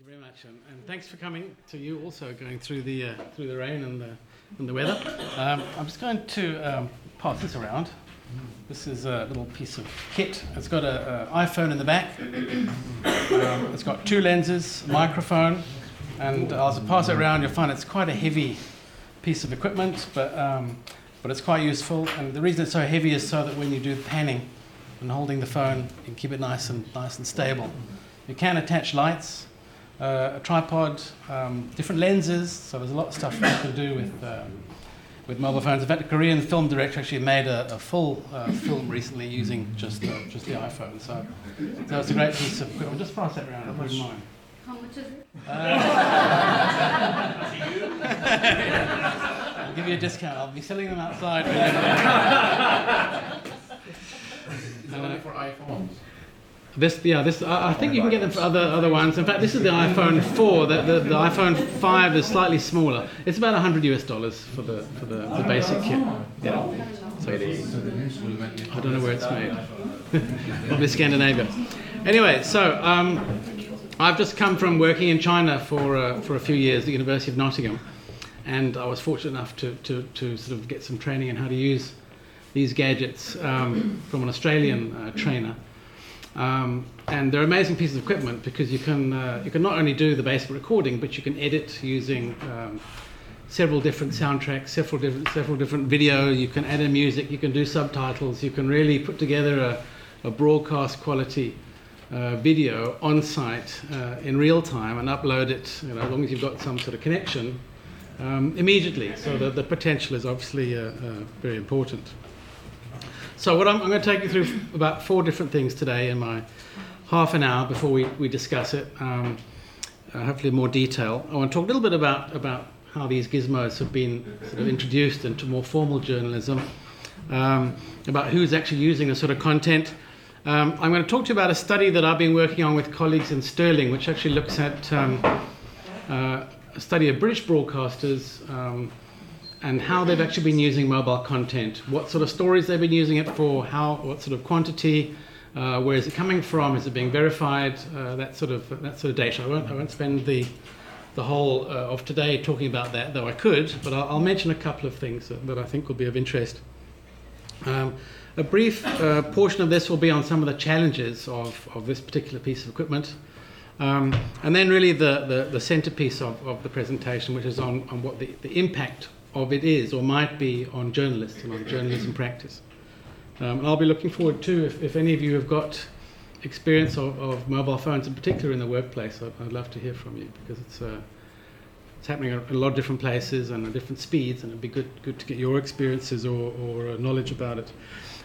you very much, and, and thanks for coming to you also going through the uh, through the rain and the and the weather. Um, I'm just going to um, pass this around. This is a little piece of kit. It's got an iPhone in the back. Um, it's got two lenses, a microphone, and as I pass it around, you'll find it's quite a heavy piece of equipment, but um, but it's quite useful. And the reason it's so heavy is so that when you do panning and holding the phone, you can keep it nice and nice and stable. You can attach lights, uh, a tripod, um, different lenses. So there's a lot of stuff you can do with um, with mobile phones. In fact, a Korean film director actually made a, a full uh, film recently using just uh, just the iPhone. So, so it's a great piece of equipment. Just pass that around. How much? Mind. How much is it? I'll give you a discount. I'll be selling them outside. Is it only for iPhones? This, yeah, this. I I think you can get them for other other ones. In fact, this is the iPhone 4. The, the, the iPhone 5 is slightly smaller. It's about 100 US dollars for the for the, the basic kit. Yeah. So I don't know where it's made. Probably Scandinavia. Anyway, so um, I've just come from working in China for uh, for a few years at the University of Nottingham, and I was fortunate enough to, to, to sort of get some training in how to use these gadgets um, from an Australian uh, trainer. Um, and they're amazing pieces of equipment because you can uh, you can not only do the basic recording, but you can edit using um, several different soundtracks, several different several different video. You can add in music, you can do subtitles, you can really put together a, a broadcast quality uh, video on site uh, in real time and upload it. You know, as long as you've got some sort of connection um, immediately. So the, the potential is obviously uh, uh, very important. So what I'm, I'm going to take you through about four different things today in my half an hour before we, we discuss it, um, uh, hopefully in more detail. I want to talk a little bit about, about how these gizmos have been sort of introduced into more formal journalism, um, about who's actually using the sort of content. Um, I'm going to talk to you about a study that I've been working on with colleagues in Stirling, which actually looks at um, uh, a study of British broadcasters um, and how they've actually been using mobile content, what sort of stories they've been using it for, how, what sort of quantity, uh, where is it coming from, is it being verified, uh, that sort of that sort of data. I won't, I won't spend the the whole uh, of today talking about that, though I could, but I'll, I'll mention a couple of things that, that I think will be of interest. Um, a brief uh, portion of this will be on some of the challenges of, of this particular piece of equipment. Um, and then, really, the, the, the centerpiece of, of the presentation, which is on, on what the, the impact of it is or might be on journalists and on journalism practice. Um, I'll be looking forward to, if, if any of you have got experience of, of mobile phones, in particular in the workplace, I'd, I'd love to hear from you because it's, uh, it's happening in a lot of different places and at different speeds, and it'd be good, good to get your experiences or, or uh, knowledge about it.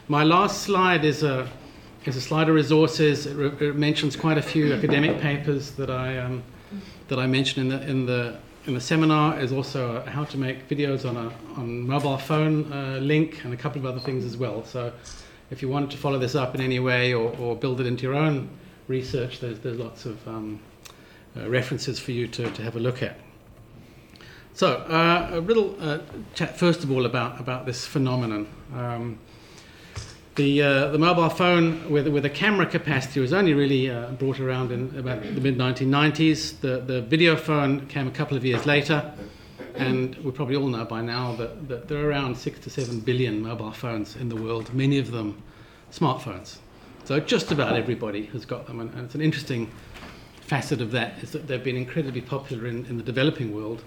My last slide is a, is a slide of resources. It, re- it mentions quite a few academic papers that I, um, that I mentioned in the, in the in the seminar is also how to make videos on a on mobile phone uh, link and a couple of other things as well. So if you wanted to follow this up in any way or, or build it into your own research, there's there's lots of um, uh, references for you to, to have a look at. So uh, a little uh, chat first of all about about this phenomenon. Um, the, uh, the mobile phone with, with a camera capacity was only really uh, brought around in about the mid 1990s. The, the video phone came a couple of years later, and we probably all know by now that, that there are around six to seven billion mobile phones in the world, many of them smartphones. So just about everybody has got them, and, and it's an interesting facet of that is that they've been incredibly popular in, in the developing world.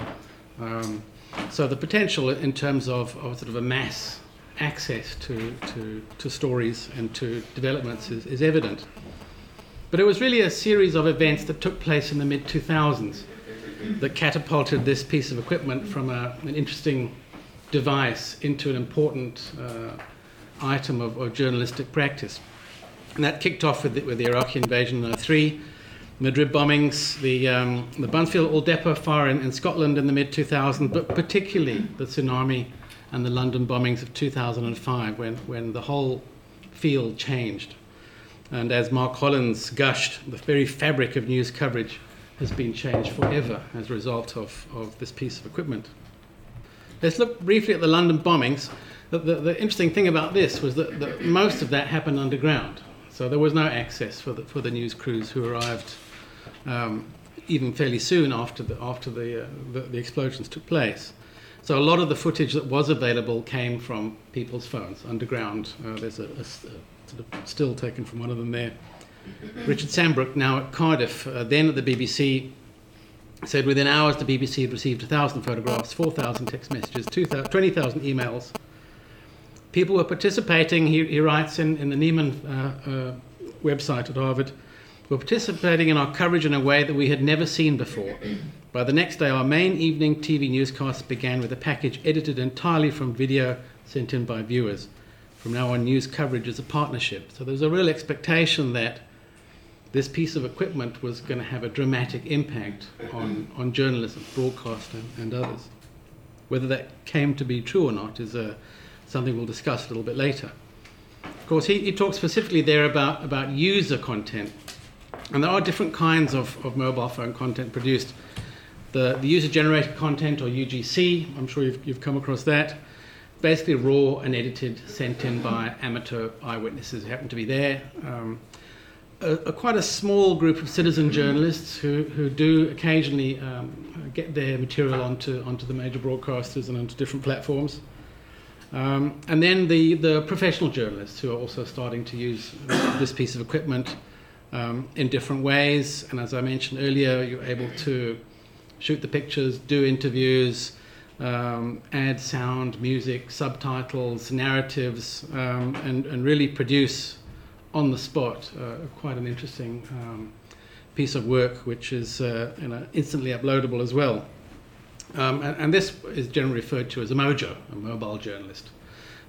Um, so the potential in terms of, of sort of a mass access to, to, to stories and to developments is, is evident. But it was really a series of events that took place in the mid 2000s that catapulted this piece of equipment from a, an interesting device into an important uh, item of, of, journalistic practice. And that kicked off with the, with the Iraqi invasion in 03, Madrid bombings, the, um, the Buncefield Oil Depot fire in, in Scotland in the mid 2000s, but particularly the tsunami and the London bombings of 2005 when, when the whole field changed. And as Mark Hollins gushed, the very fabric of news coverage has been changed forever as a result of, of this piece of equipment. Let's look briefly at the London bombings. The, the, the interesting thing about this was that, that, most of that happened underground. So there was no access for the, for the news crews who arrived um, even fairly soon after the after the, uh, the, the explosions took place. So a lot of the footage that was available came from people's phones underground. Uh, there's a, a, a, sort of still taken from one of them there. Richard Sambrook, now at Cardiff, uh, then at the BBC, said within hours the BBC had received 1,000 photographs, 4,000 text messages, 20,000 emails. People were participating, he, he writes in, in the Nieman uh, uh, website at Harvard, were participating in our coverage in a way that we had never seen before. By the next day, our main evening TV newscasts began with a package edited entirely from video sent in by viewers. From now on, news coverage is a partnership. So there's a real expectation that this piece of equipment was going to have a dramatic impact on, on journalism, broadcast, and, and others. Whether that came to be true or not is uh, something we'll discuss a little bit later. Of course, he, he talks specifically there about, about user content. And there are different kinds of, of mobile phone content produced. The, the user generated content, or UGC, I'm sure you've, you've come across that. Basically, raw and edited, sent in by amateur eyewitnesses who happen to be there. Um, a, a, quite a small group of citizen journalists who, who do occasionally um, get their material onto, onto the major broadcasters and onto different platforms. Um, and then the, the professional journalists who are also starting to use this piece of equipment um, in different ways. And as I mentioned earlier, you're able to shoot the pictures, do interviews, um, add sound, music, subtitles, narratives, um, and, and really produce on the spot uh, quite an interesting um, piece of work, which is uh, you know, instantly uploadable as well. Um, and, and, this is generally referred to as a mojo, a mobile journalist,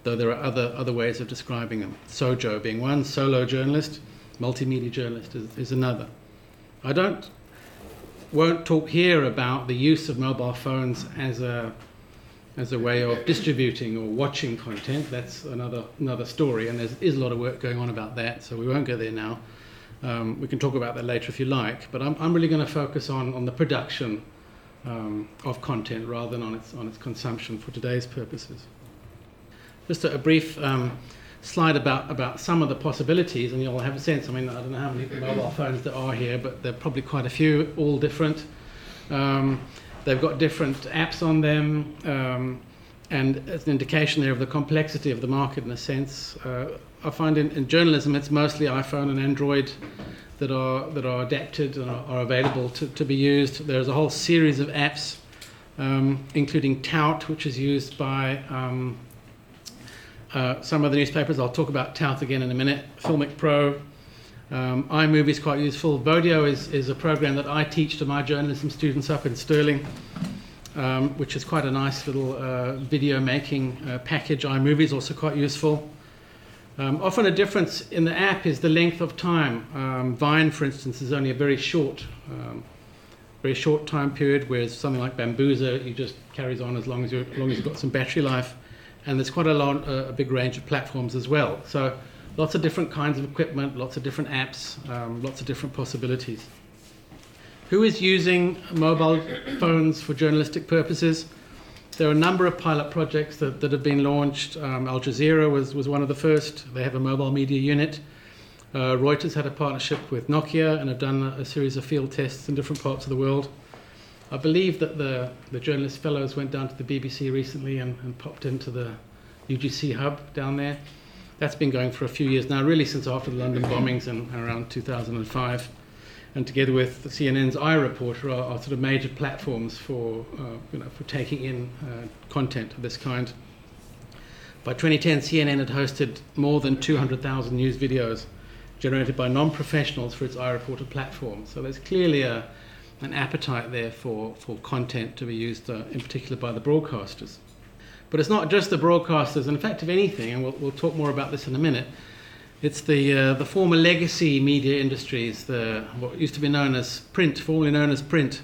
though there are other, other ways of describing them. Sojo being one, solo journalist, multimedia journalist is, is another. I don't, won't talk here about the use of mobile phones as a as a way of distributing or watching content. That's another another story, and there is a lot of work going on about that. So we won't go there now. Um, we can talk about that later if you like. But I'm, I'm really going to focus on on the production um, of content rather than on its on its consumption for today's purposes. Just a, a brief. Um, slide about, about some of the possibilities, and you'll have a sense. I mean, I don't know how many mobile phones there are here, but there are probably quite a few, all different. Um, They've got different apps on them, um, and it's an indication there of the complexity of the market in a sense. Uh, I find in, in, journalism it's mostly iPhone and Android that are that are adapted and are, are available to, to be used. There's a whole series of apps, um, including Tout, which is used by um, uh, some of the newspapers. I'll talk about Tout again in a minute. Filmic Pro, um, iMovie is quite useful. Vodio is, is a program that I teach to my journalism students up in Stirling, um, which is quite a nice little uh, video making uh, package. iMovie is also quite useful. Um, often a difference in the app is the length of time. Um, Vine, for instance, is only a very short, um, very short time period, whereas something like Bambuser, you just carries on as long as, you as long as you've got some battery life. And there's quite a, uh, a big range of platforms as well. So lots of different kinds of equipment, lots of different apps, um, lots of different possibilities. Who is using mobile phones for journalistic purposes? There are a number of pilot projects that, that have been launched. Um, Al Jazeera was, was one of the first. They have a mobile media unit. Uh, Reuters had a partnership with Nokia and have done a, a, series of field tests in different parts of the world. I believe that the, the journalist fellows went down to the BBC recently and, and popped into the UGC hub down there that's been going for a few years now, really since after the London bombings in around 2005. And together with CNN's iReporter are, are sort of major platforms for, uh, you know, for taking in uh, content of this kind. By 2010, CNN had hosted more than 200,000 news videos generated by non-professionals for its iReporter platform. So there's clearly a, an appetite there for, for content to be used uh, in particular by the broadcasters. But it's not just the broadcasters, in fact, if anything, and we'll, we'll talk more about this in a minute, it's the, uh, the former legacy media industries, the, what used to be known as print, formerly known as print.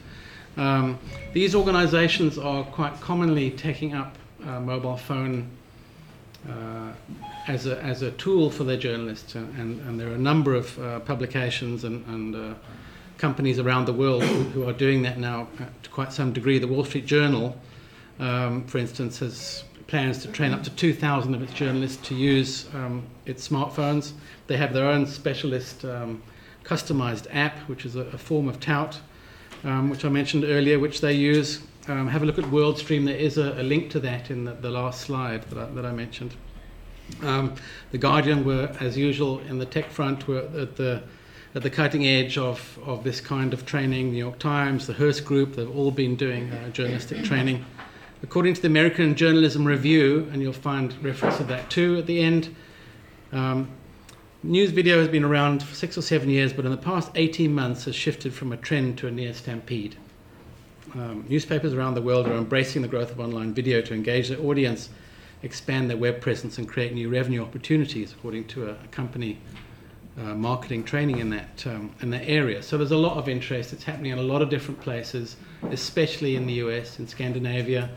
Um, these organizations are quite commonly taking up uh, mobile phone uh, as, a, as a tool for their journalists, and, and there are a number of uh, publications and, and uh, companies around the world who, are doing that now to quite some degree. The Wall Street Journal um, for instance, has plans to train up to 2,000 of its journalists to use um, its smartphones. They have their own specialist um, customized app, which is a, a form of tout. um, which I mentioned earlier, which they use. Um, have a look at WorldStream. There is a, a link to that in the, the last slide that I, that I mentioned. Um, the Guardian were, as usual, in the tech front, were at the at the cutting edge of, of this kind of training. New York Times, the Hearst Group, they've all been doing uh, journalistic training. According to the American Journalism Review, and you'll find reference to that too at the end, um, news video has been around for six or seven years, but in the past 18 months has shifted from a trend to a near stampede. Um, newspapers around the world are embracing the growth of online video to engage their audience, expand their web presence, and create new revenue opportunities, according to a, a company uh, marketing training in that um, in that area. So there's a lot of interest. It's happening in a lot of different places, especially in the US, in Scandinavia,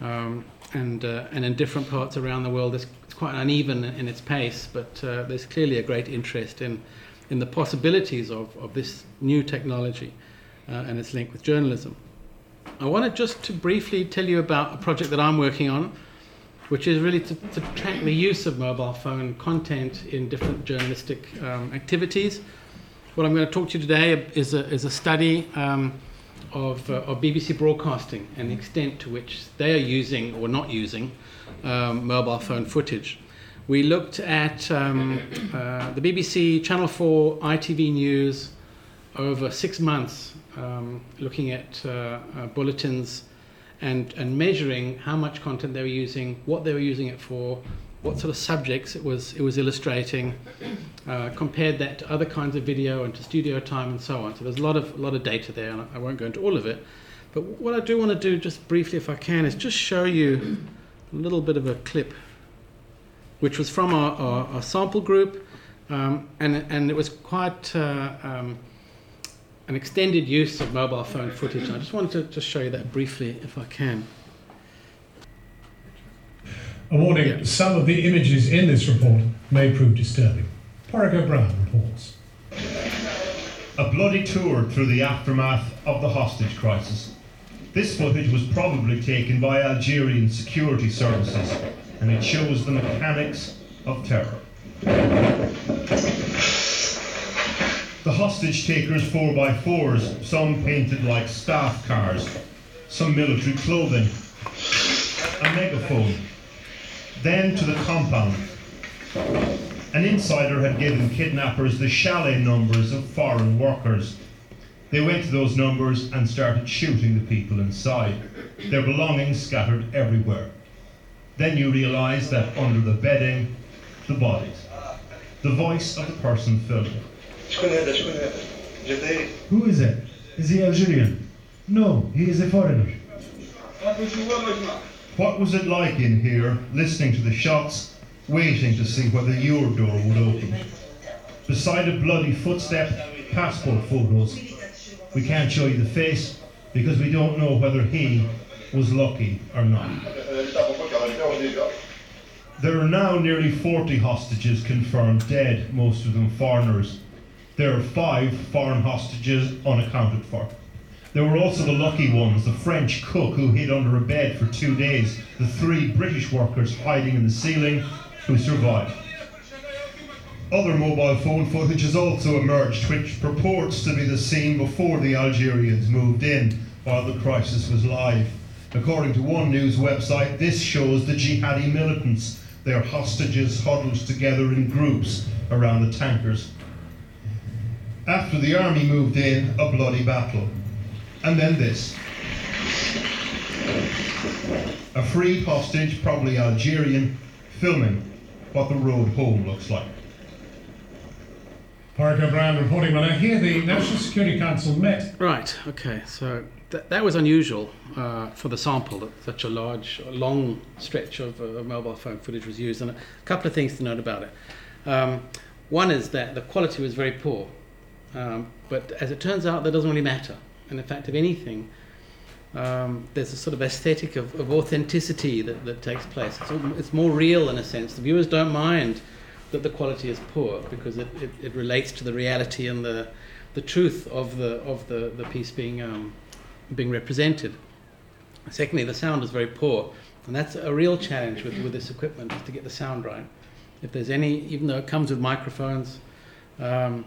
um, and uh, and in different parts around the world. It's, quite uneven in its pace, but uh, there's clearly a great interest in in the possibilities of, of this new technology uh, and its link with journalism. I wanted just to briefly tell you about a project that I'm working on which is really to, to, track the use of mobile phone content in different journalistic um, activities. What I'm going to talk to you today is a, is a study um, of, uh, of BBC Broadcasting and the extent to which they are using or not using um, mobile phone footage. We looked at um, uh, the BBC, Channel 4, ITV News over six months, um, looking at uh, uh bulletins and, and measuring how much content they were using, what they were using it for, what sort of subjects it was it was illustrating, uh, compared that to other kinds of video and to studio time and so on. So there's a lot of a lot of data there, and I won't go into all of it. But what I do want to do, just briefly, if I can, is just show you a little bit of a clip, which was from our, our, our sample group, um, and and it was quite. Uh, um, an extended use of mobile phone footage. I just wanted to just show you that briefly, if I can. A warning yeah. some of the images in this report may prove disturbing. Paraic O'Brien reports. A bloody tour through the aftermath of the hostage crisis. This footage was probably taken by Algerian security services, and it shows the mechanics of terror. The hostage takers 4x4s, some painted like staff cars, some military clothing, a megaphone. Then to the compound. An insider had given kidnappers the chalet numbers of foreign workers. They went to those numbers and started shooting the people inside, their belongings scattered everywhere. Then you realize that under the bedding, the bodies. The voice of the person filming. Who is it? Is he Algerian? No, he is a foreigner. What was it like in here, listening to the shots, waiting to see whether your door would open? Beside a bloody footstep, passport photos. We can't show you the face because we don't know whether he was lucky or not. There are now nearly 40 hostages confirmed dead, most of them foreigners. There are five foreign hostages unaccounted for. There were also the lucky ones, the French cook who hid under a bed for two days, the three British workers hiding in the ceiling who survived. Other mobile phone footage has also emerged, which purports to be the scene before the Algerians moved in while the crisis was live. According to one news website, this shows the jihadi militants, their hostages huddled together in groups around the tankers. After the army moved in, a bloody battle. And then this. A free hostage, probably Algerian, filming what the road home looks like. Paraic O'Brien reporting. When I hear the National Security Council met. Right, okay, so th- that was unusual uh, for the sample that such a large, long stretch of uh, mobile phone footage was used. And a couple of things to note about it. Um, one is that the quality was very poor. Um, but as it turns out, that doesn't really matter. And in fact, if anything, um, there's a sort of aesthetic of, of authenticity that, that takes place. It's, it's, more real in a sense. The viewers don't mind that the quality is poor because it, it, it relates to the reality and the, the truth of the, of the, the piece being, um, being represented. Secondly, the sound is very poor. And that's a real challenge with, with this equipment, is to get the sound right. If there's any, even though it comes with microphones, um,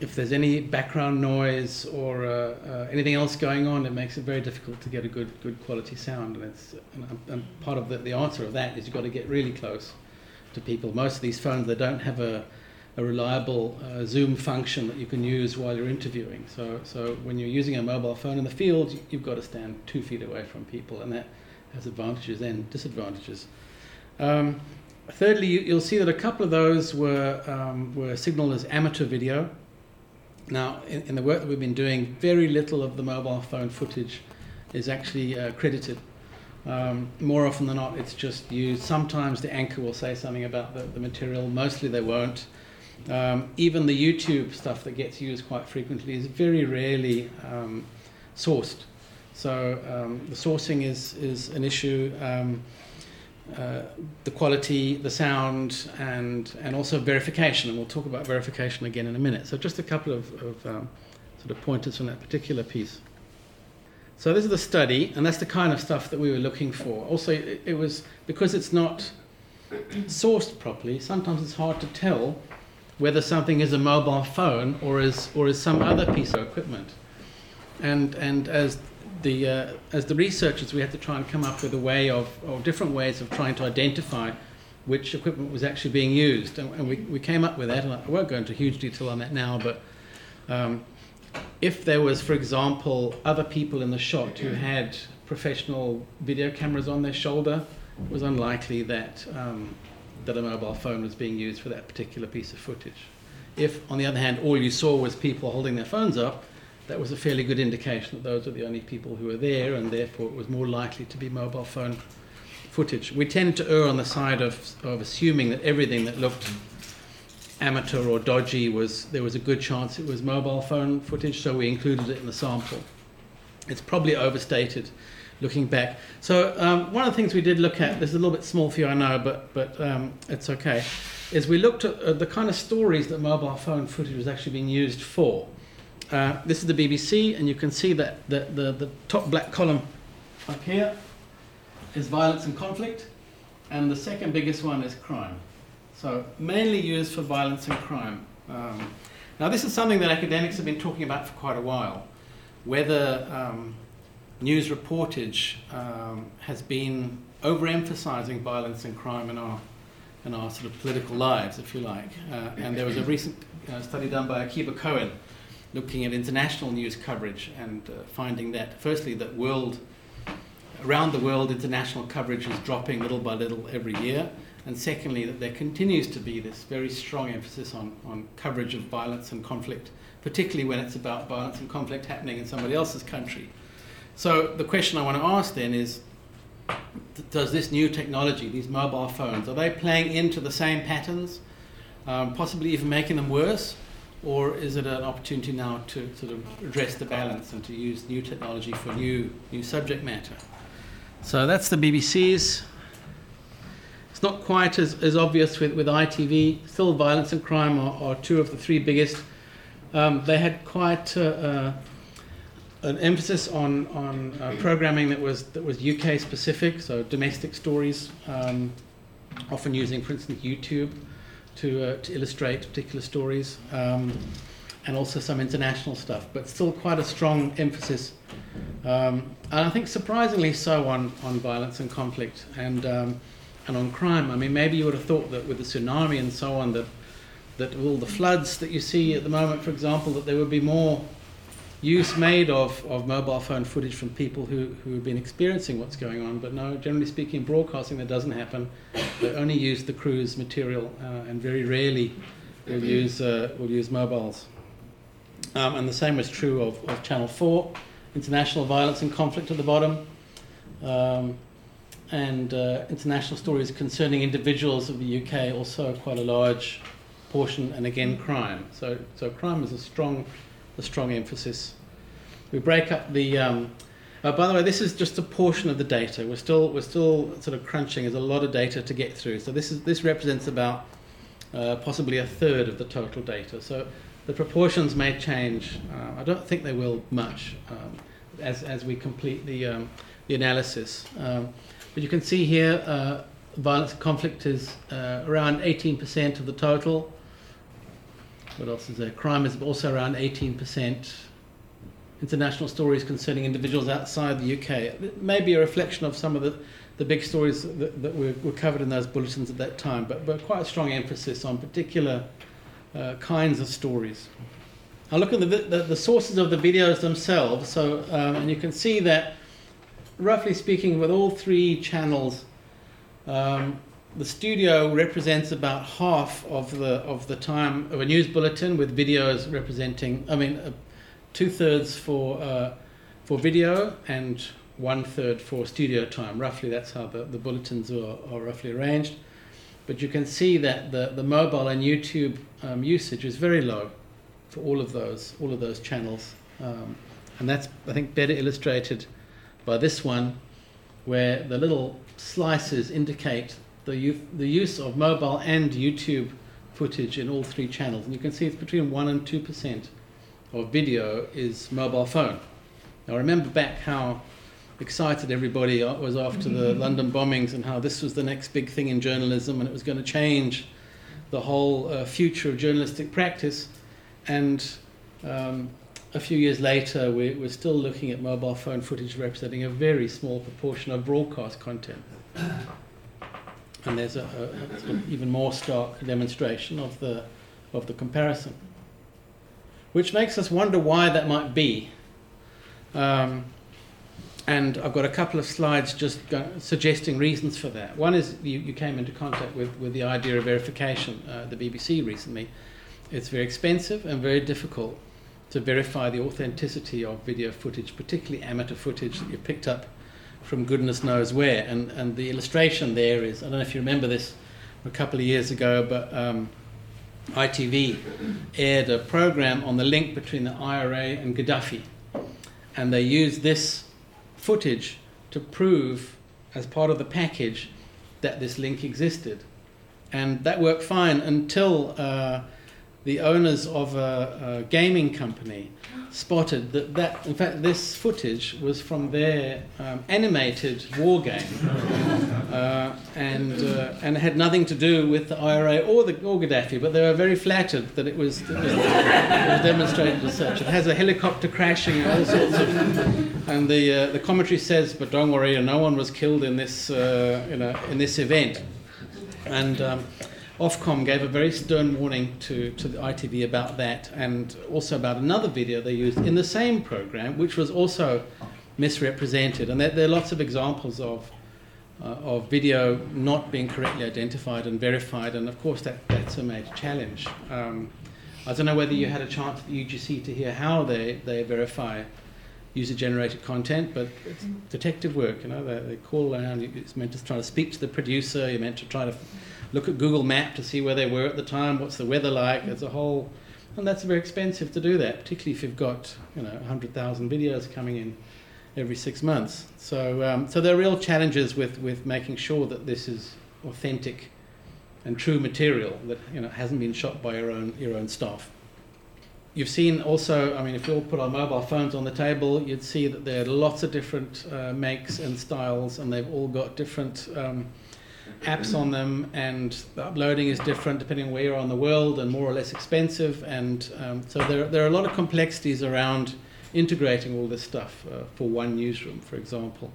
if there's any background noise or uh, uh, anything else going on, it makes it very difficult to get a good good quality sound. And it's and, and part of the, the answer of that is you've got to get really close to people. Most of these phones they don't have a a reliable uh, zoom function that you can use while you're interviewing. So, so when you're using a mobile phone in the field, you've got to stand two feet away from people, and that has advantages and disadvantages. Um, thirdly, you, will see that a couple of those were, um, were signaled as amateur video. Now, in, in, the work that we've been doing, very little of the mobile phone footage is actually uh, credited. Um, more often than not, it's just used. Sometimes the anchor will say something about the, the material, mostly they won't. Um, even the YouTube stuff that gets used quite frequently is very rarely um, sourced. So um, the sourcing is, is an issue. Uh, the quality, the sound, and, and also verification. And we'll talk about verification again in a minute. So just a couple of, of um, sort of pointers from that particular piece. So this is the study, and that's the kind of stuff that we were looking for. Also, it, it was because it's not sourced properly. Sometimes it's hard to tell whether something is a mobile phone or is or is some other piece of equipment. And and as the uh, as the researchers, we had to try and come up with a way of or different ways of trying to identify which equipment was actually being used, and, and we, we came up with that. And I won't go into huge detail on that now, but um, if there was, for example, other people in the shot who had professional video cameras on their shoulder, it was unlikely that um, that a mobile phone was being used for that particular piece of footage. If, on the other hand, all you saw was people holding their phones up, that was a fairly good indication that those were the only people who were there, and therefore it was more likely to be mobile phone footage. We tend to err on the side of, of assuming that everything that looked amateur or dodgy was there was a good chance it was mobile phone footage, so we included it in the sample. It's probably overstated looking back. So um, one of the things we did look at, this is a little bit small for you, I know, but but um, it's okay, is we looked at uh, the kind of stories that mobile phone footage was actually being used for. Uh, this is the BBC, and you can see that the, the, the top black column up here is violence and conflict, and the second biggest one is crime. So mainly used for violence and crime. Um, now this is something that academics have been talking about for quite a while, whether um, news reportage um, has been overemphasizing violence and crime in our in our sort of political lives, if you like. Uh, and there was a recent uh, study done by Akiba Cohen looking at international news coverage and uh, finding that, firstly, that world around the world international coverage is dropping little by little every year. And secondly, that there continues to be this very strong emphasis on, on coverage of violence and conflict, particularly when it's about violence and conflict happening in somebody else's country. So the question I want to ask then is, does this new technology, these mobile phones, are they playing into the same patterns, um, possibly even making them worse? Or is it an opportunity now to sort of address the balance and to use new technology for new, new subject matter? So that's the BBC's. It's not quite as, as obvious with, with ITV. Still, violence and crime are, are two of the three biggest. Um, they had quite uh, uh, an emphasis on on uh, programming that was that was UK specific, so domestic stories, um, often using, for instance, YouTube to uh, to illustrate particular stories, um, and also some international stuff, but still quite a strong emphasis, um, and I think surprisingly so on on violence and conflict and um, and on crime. I mean, maybe you would have thought that with the tsunami and so on that that all the floods that you see at the moment, for example, that there would be more use made of, of mobile phone footage from people who, who have been experiencing what's going on. But no, generally speaking, broadcasting that doesn't happen. They only use the crew's material uh, and very rarely will use, uh, will use mobiles. Um, and the same was true of, of Channel 4, international violence and conflict at the bottom. Um, and uh, international stories concerning individuals of the UK, also quite a large portion, and again, crime. So, so crime is a strong a strong emphasis. We break up the. Um, uh, by the way, this is just a portion of the data. We're still we're still sort of crunching. There's a lot of data to get through. So this is this represents about uh, possibly a third of the total data. So the proportions may change. Uh, I don't think they will much um, as as we complete the um, the analysis. Um, but you can see here, uh, violence and conflict is uh, around 18% of the total. What else is there? Crime is also around 18%. International stories concerning individuals outside the UK. It may be a reflection of some of the, the big stories that, that were, were covered in those bulletins at that time, but, but quite a strong emphasis on particular uh, kinds of stories. I'll look at the, the, the, sources of the videos themselves. So, um, and you can see that, roughly speaking, with all three channels, um, the studio represents about half of the of the time of a news bulletin, with videos representing. I mean, uh, two thirds for uh, for video and one third for studio time. Roughly, that's how the, the bulletins are, are roughly arranged. But you can see that the, the mobile and YouTube um, usage is very low for all of those all of those channels, um, and that's I think better illustrated by this one, where the little slices indicate the use, the use of mobile and YouTube footage in all three channels, and you can see it's between one and two percent of video is mobile phone. Now remember back how excited everybody was after the London bombings and how this was the next big thing in journalism and it was going to change the whole uh, future of journalistic practice. And um, a few years later, we, we're still looking at mobile phone footage representing a very small proportion of broadcast content. And there's a, a, a even more stark demonstration of the, of the comparison, which makes us wonder why that might be. Um, and I've got a couple of slides just go, suggesting reasons for that. One is you, you, came into contact with, with the idea of verification, uh, the BBC recently. It's very expensive and very difficult to verify the authenticity of video footage, particularly amateur footage that you've picked up from goodness knows where. And, and the illustration there is I don't know if you remember this a couple of years ago, but um, ITV aired a program on the link between the IRA and Gaddafi. And they used this footage to prove, as part of the package, that this link existed. And that worked fine until uh, the owners of a, a, gaming company spotted that, that, in fact, this footage was from their um, animated war game uh, and, uh, and had nothing to do with the IRA or, the, or Gaddafi, but they were very flattered that it was, it was, it was demonstrated as such. It has a helicopter crashing and all sorts of. And the, uh, the commentary says, but don't worry, no one was killed in this, uh, you know, in this event. And um, Ofcom gave a very stern warning to, to the ITV about that and also about another video they used in the same program, which was also misrepresented. And there, there are lots of examples of, uh, of video not being correctly identified and verified, and of course, that, that's a major challenge. Um, I don't know whether you had a chance at the UGC to hear how they, they verify user generated content, but it's detective work, you know, they, they call around, it's meant to try to speak to the producer, you're meant to try to look at Google Map to see where they were at the time, what's the weather like. There's a whole, and that's very expensive to do that, particularly if you've got you know 100,000 videos coming in every six months. So, um, so there are real challenges with, with making sure that this is authentic and true material that you know hasn't been shot by your own your own staff. You've seen also, I mean, if we all put our mobile phones on the table, you'd see that there are lots of different uh, makes and styles, and they've all got different um, apps on them, and the uploading is different depending on where you are in the world, and more or less expensive. And um, so there, there are a lot of complexities around integrating all this stuff uh, for one newsroom, for example.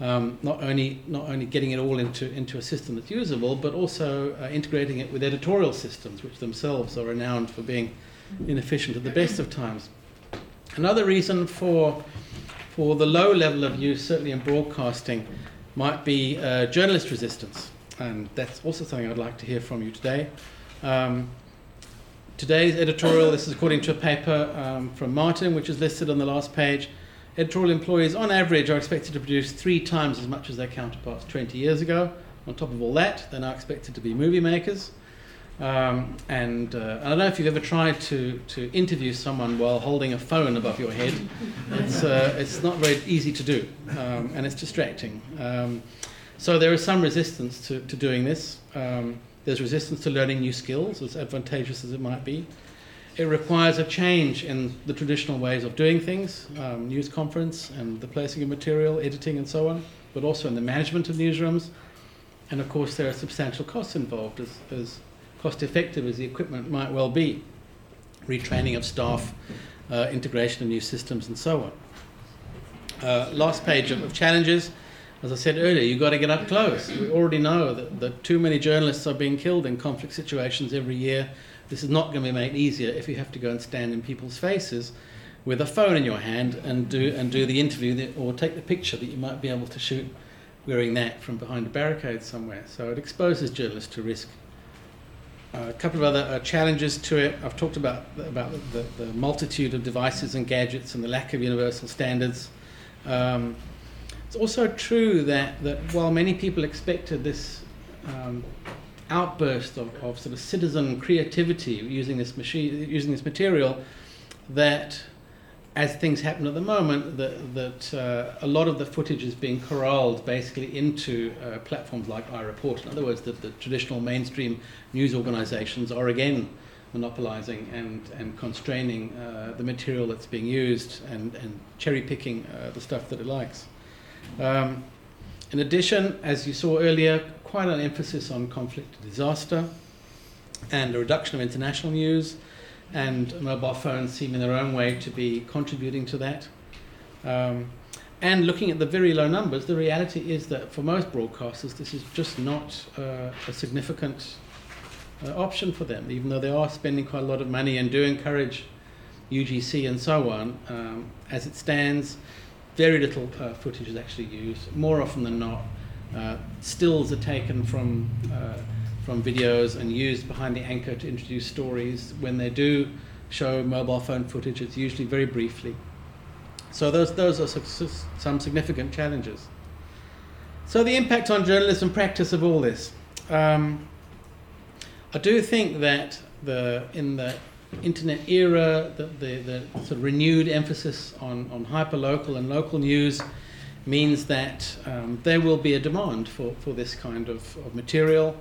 Um, not only not only getting it all into into a system that's usable, but also uh, integrating it with editorial systems, which themselves are renowned for being inefficient at the best of times. Another reason for for the low level of use, certainly in broadcasting, might be uh, journalist resistance, and that's also something I'd like to hear from you today. Um, today's editorial, this is according to a paper um, from Martin, which is listed on the last page. Editorial employees, on average, are expected to produce three times as much as their counterparts 20 years ago. On top of all that, they're now expected to be movie makers. Um, and uh, I don't know if you've ever tried to, to interview someone while holding a phone above your head. It's, uh, it's not very easy to do, um, and it's distracting. Um, so there is some resistance to, to doing this. Um, there's resistance to learning new skills, as advantageous as it might be. It requires a change in the traditional ways of doing things, um, news conference and the placing of material, editing, and so on, but also in the management of newsrooms. And of course, there are substantial costs involved, as, as cost effective as the equipment might well be. retraining of staff, uh, integration of new systems, and so on. Uh, last page of, of, challenges. As I said earlier, you've got to get up close. We already know that, that too many journalists are being killed in conflict situations every year. This is not going to be made easier if you have to go and stand in people's faces with a phone in your hand and do and do the interview that, or take the picture that you might be able to shoot wearing that from behind a barricade somewhere. So it exposes journalists to risk. A couple of other uh, challenges to it. I've talked about about the, the, multitude of devices and gadgets and the lack of universal standards. Um, it's also true that, that while many people expected this um, outburst of, of sort of citizen creativity using this machine, using this material, that as things happen at the moment, that, that uh, a lot of the footage is being corralled basically into uh, platforms like iReport. In other words, that the traditional mainstream news organizations are again monopolizing and, and constraining uh, the material that's being used and, and cherry picking uh, the stuff that it likes. Um, in addition, as you saw earlier, quite an emphasis on conflict disaster and a reduction of international news and mobile phones seem in their own way to be contributing to that. Um, and looking at the very low numbers, the reality is that for most broadcasters, this is just not uh, a significant uh, option for them, even though they are spending quite a lot of money and do encourage UGC and so on. Um, as it stands, very little uh, footage is actually used. More often than not, uh, stills are taken from uh, from videos and used behind the anchor to introduce stories. When they do show mobile phone footage, it's usually very briefly. So those, those are some significant challenges. So the impact on journalism practice of all this. Um, I do think that the, in the internet era, the, the, the sort of renewed emphasis on, on hyperlocal and local news means that um, there will be a demand for, for this kind of, of material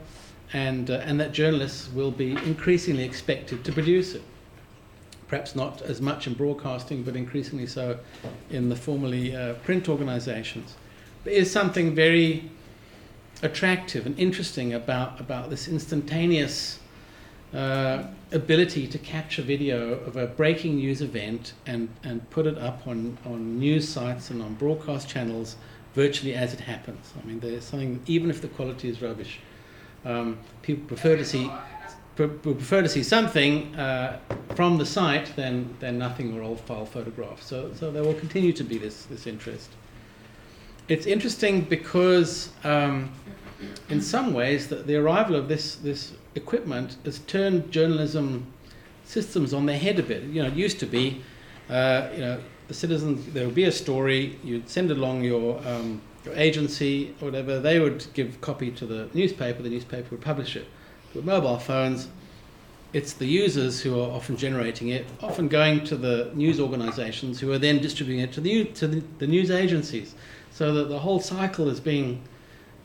and, uh, and that journalists will be increasingly expected to produce it. Perhaps not as much in broadcasting, but increasingly so in the formerly uh, print organizations. There is something very attractive and interesting about, about this instantaneous uh, ability to capture video of a breaking news event and, and put it up on, on news sites and on broadcast channels virtually as it happens. I mean, there's something, even if the quality is rubbish, um, people prefer to see prefer to see something uh, from the site than, than nothing or old file photographs. So, so there will continue to be this, this interest. It's interesting because, um, in some ways, the, the arrival of this, this equipment has turned journalism systems on their head a bit. You know, it used to be, uh, you know, the citizens, there would be a story, you'd send along your um, agency or whatever, they would give copy to the newspaper, the newspaper would publish it. With mobile phones, it's the users who are often generating it, often going to the news organizations who are then distributing it to the, to the, the news agencies. So that the whole cycle is being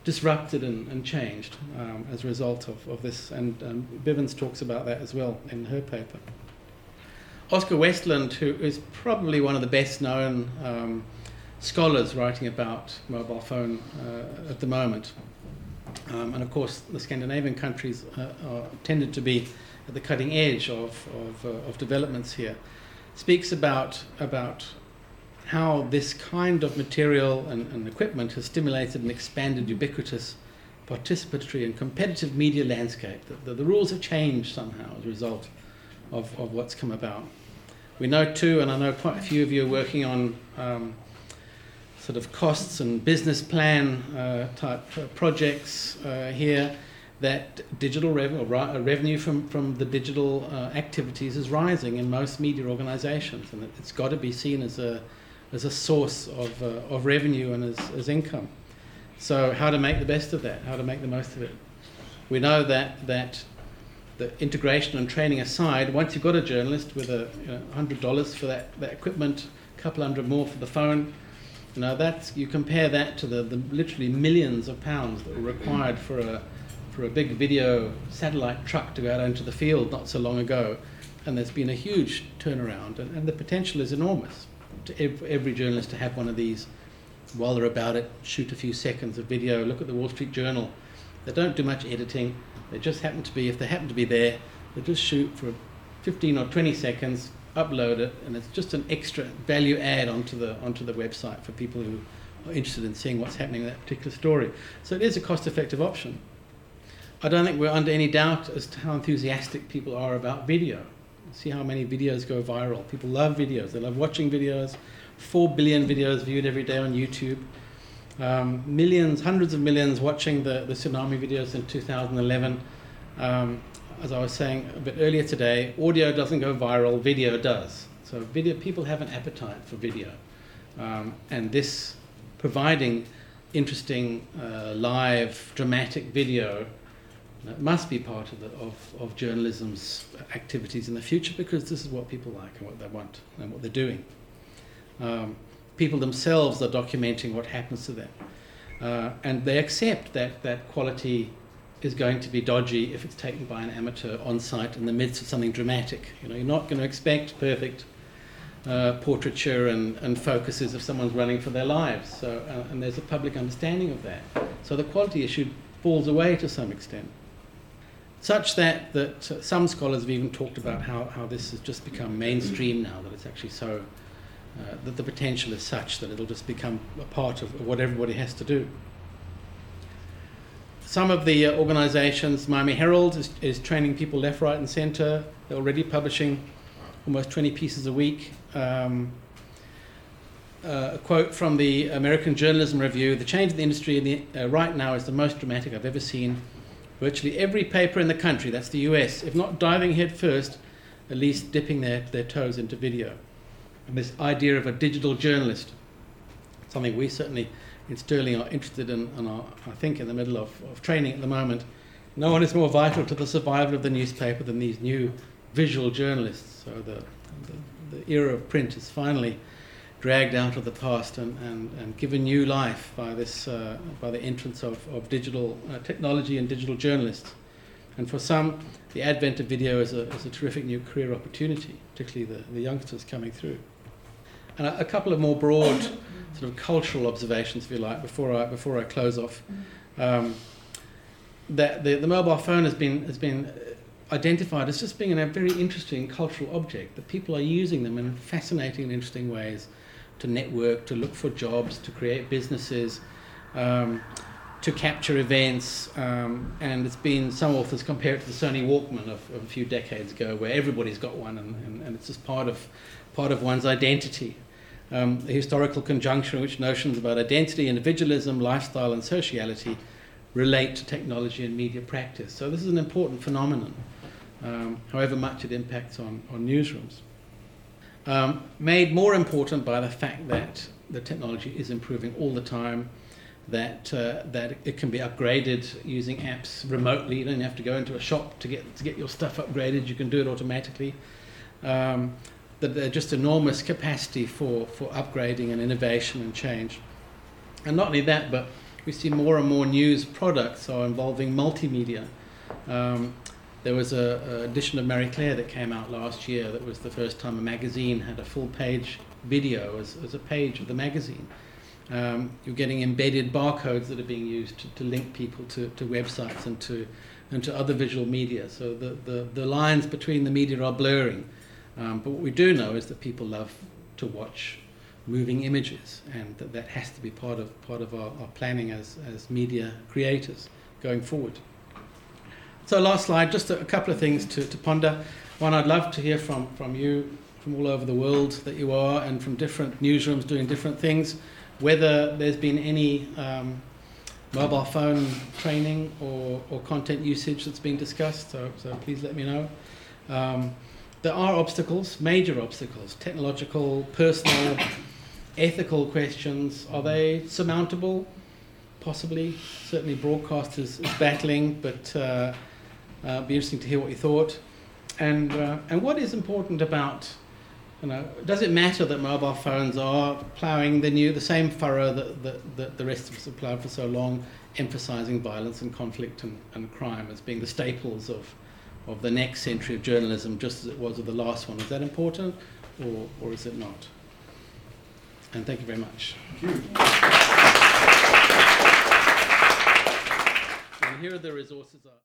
disrupted and, and changed um, as a result of, of this. And um, Bivens talks about that as well in her paper. Oscar Westlund, who is probably one of the best known um, scholars writing about mobile phone uh, at the moment. Um, and of course, the Scandinavian countries uh, are tended to be at the cutting edge of, of, uh, of developments here. Speaks about, about how this kind of material and, and equipment has stimulated an expanded, ubiquitous, participatory, and competitive media landscape. The, the, the, rules have changed somehow as a result of, of what's come about. We know too, and I know quite a few of you are working on um, sort of costs and business plan uh, type uh, projects uh, here that digital revenue, uh, revenue from, from the digital uh, activities is rising in most media organizations and it's got to be seen as a, as a source of, of revenue and as, as income. So how to make the best of that, how to make the most of it. We know that, that the integration and training aside, once you've got a journalist with a you know, $100 for that, that equipment, a couple hundred more for the phone, you know, that's, you compare that to the, the literally millions of pounds that were required for a, for a big video satellite truck to go out into the field not so long ago. And there's been a huge turnaround, and, and the potential is enormous to every, every journalist to have one of these while they're about it, shoot a few seconds of video. Look at the Wall Street Journal. They don't do much editing. They just happen to be, if they happen to be there, they just shoot for 15 or 20 seconds, upload it, and it's just an extra value add onto the onto the website for people who are interested in seeing what's happening in that particular story. So it is a cost-effective option. I don't think we're under any doubt as to how enthusiastic people are about video. See how many videos go viral. People love videos. They love watching videos. Four billion videos viewed every day on YouTube. Um, millions, hundreds of millions watching the, the tsunami videos in 2011. Um, as I was saying a bit earlier today, audio doesn't go viral, video does. So video, people have an appetite for video, um, and this providing interesting uh, live dramatic video uh, must be part of, the, of, of journalism's activities in the future because this is what people like and what they want and what they're doing. Um, people themselves are documenting what happens to them, uh, and they accept that that quality is going to be dodgy if it's taken by an amateur on site in the midst of something dramatic. You know, you're not going to expect perfect uh, portraiture and, and focuses if someone's running for their lives. So, uh, and there's a public understanding of that. So the quality issue falls away to some extent. Such that, that uh, some scholars have even talked about how, how this has just become mainstream now, that it's actually so, uh, that the potential is such that it'll just become a part of what everybody has to do some of the uh, organizations, Miami Herald is, is, training people left, right, and center. They're already publishing almost 20 pieces a week. Um, uh, a quote from the American Journalism Review The change in the industry in the, uh, right now is the most dramatic I've ever seen. Virtually every paper in the country, that's the US, if not diving head first, at least dipping their, their toes into video. And this idea of a digital journalist, something we certainly in Stirling are interested in and are, I think, in the middle of, of training at the moment. No one is more vital to the survival of the newspaper than these new visual journalists. So the, the, the era of print is finally dragged out of the past and, and, and given new life by, this, uh, by the entrance of, of digital uh, technology and digital journalists. And for some, the advent of video is a, is a terrific new career opportunity, particularly the, the youngsters coming through. And a, a couple of more broad sort of cultural observations, if you like, before I, before I close off. Um, that the, the mobile phone has been, has been identified as just being a very interesting cultural object, that people are using them in fascinating and interesting ways to network, to look for jobs, to create businesses, um, to capture events. Um, and it's been, some authors compare it to the Sony Walkman of, of a few decades ago, where everybody's got one and, and, and it's just part of, part of one's identity um, a historical conjunction in which notions about identity, individualism, lifestyle, and sociality relate to technology and media practice. So this is an important phenomenon, um, however much it impacts on, on newsrooms. Um, made more important by the fact that the technology is improving all the time, that, uh, that it can be upgraded using apps remotely. You don't have to go into a shop to get, to get your stuff upgraded, you can do it automatically. Um, that there's just enormous capacity for, for upgrading and innovation and change. And not only that, but we see more and more news products are involving multimedia. Um, there was a, a, edition of Marie Claire that came out last year that was the first time a magazine had a full page video as, as a page of the magazine. Um, you're getting embedded barcodes that are being used to, to link people to, to websites and to, and to other visual media. So the, the, the lines between the media are blurring. Um, but what we do know is that people love to watch moving images, and that, that has to be part of, part of our, our planning as, as media creators going forward. So, last slide, just a, a couple of things to, to ponder. One, I'd love to hear from, from you from all over the world that you are and from different newsrooms doing different things, whether there's been any um, mobile phone training or, or content usage that's been discussed. So, so please let me know. Um, there are obstacles, major obstacles, technological, personal, ethical questions. Are they surmountable? Possibly. Certainly, broadcast is, is battling, but uh, uh, be interesting to hear what you thought. And uh, and what is important about you know, does it matter that mobile phones are ploughing the new, the same furrow that, that, that the rest of us have ploughed for so long, emphasizing violence and conflict and, and crime as being the staples of, of the next century of journalism, just as it was of the last one. Is that important, or, or is it not? And thank you very much. Thank you. And here are the resources.